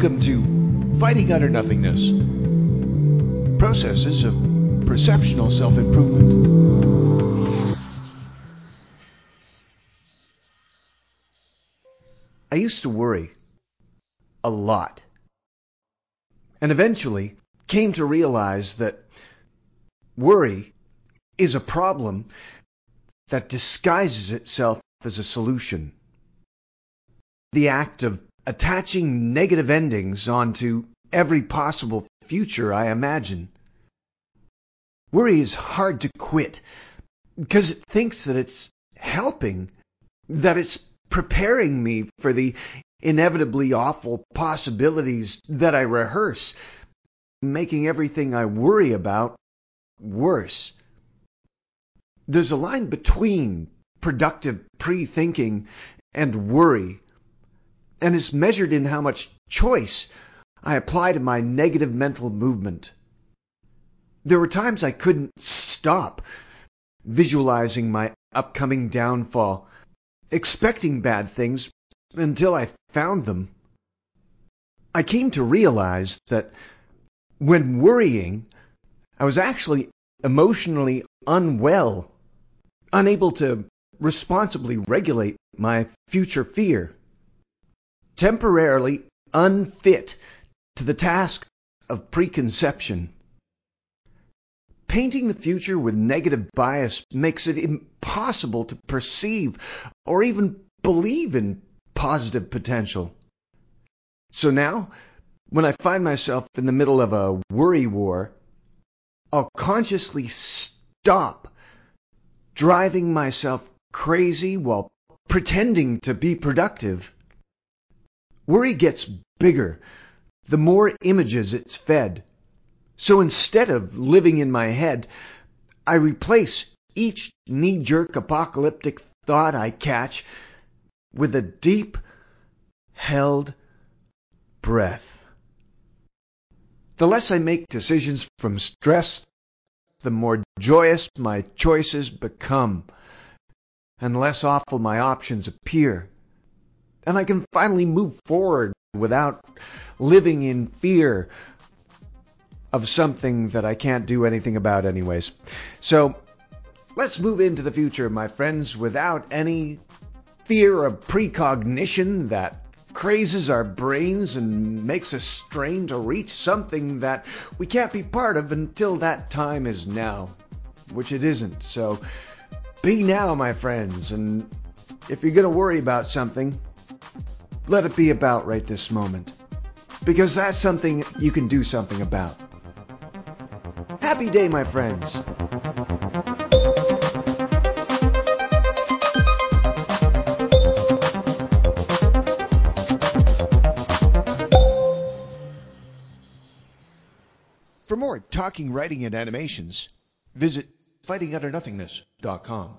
Welcome to Fighting Utter Nothingness Processes of Perceptional Self Improvement. I used to worry a lot, and eventually came to realize that worry is a problem that disguises itself as a solution. The act of attaching negative endings onto every possible future I imagine. Worry is hard to quit because it thinks that it's helping, that it's preparing me for the inevitably awful possibilities that I rehearse, making everything I worry about worse. There's a line between productive pre-thinking and worry and is measured in how much choice I apply to my negative mental movement. There were times I couldn't stop visualizing my upcoming downfall, expecting bad things until I found them. I came to realize that when worrying, I was actually emotionally unwell, unable to responsibly regulate my future fear temporarily unfit to the task of preconception. Painting the future with negative bias makes it impossible to perceive or even believe in positive potential. So now, when I find myself in the middle of a worry war, I'll consciously stop driving myself crazy while pretending to be productive. Worry gets bigger the more images it's fed. So instead of living in my head, I replace each knee jerk apocalyptic thought I catch with a deep held breath. The less I make decisions from stress, the more joyous my choices become, and less awful my options appear and I can finally move forward without living in fear of something that I can't do anything about anyways. So let's move into the future, my friends, without any fear of precognition that crazes our brains and makes us strain to reach something that we can't be part of until that time is now, which it isn't. So be now, my friends, and if you're going to worry about something, let it be about right this moment. Because that's something you can do something about. Happy day, my friends. For more talking, writing, and animations, visit fightingutternothingness.com.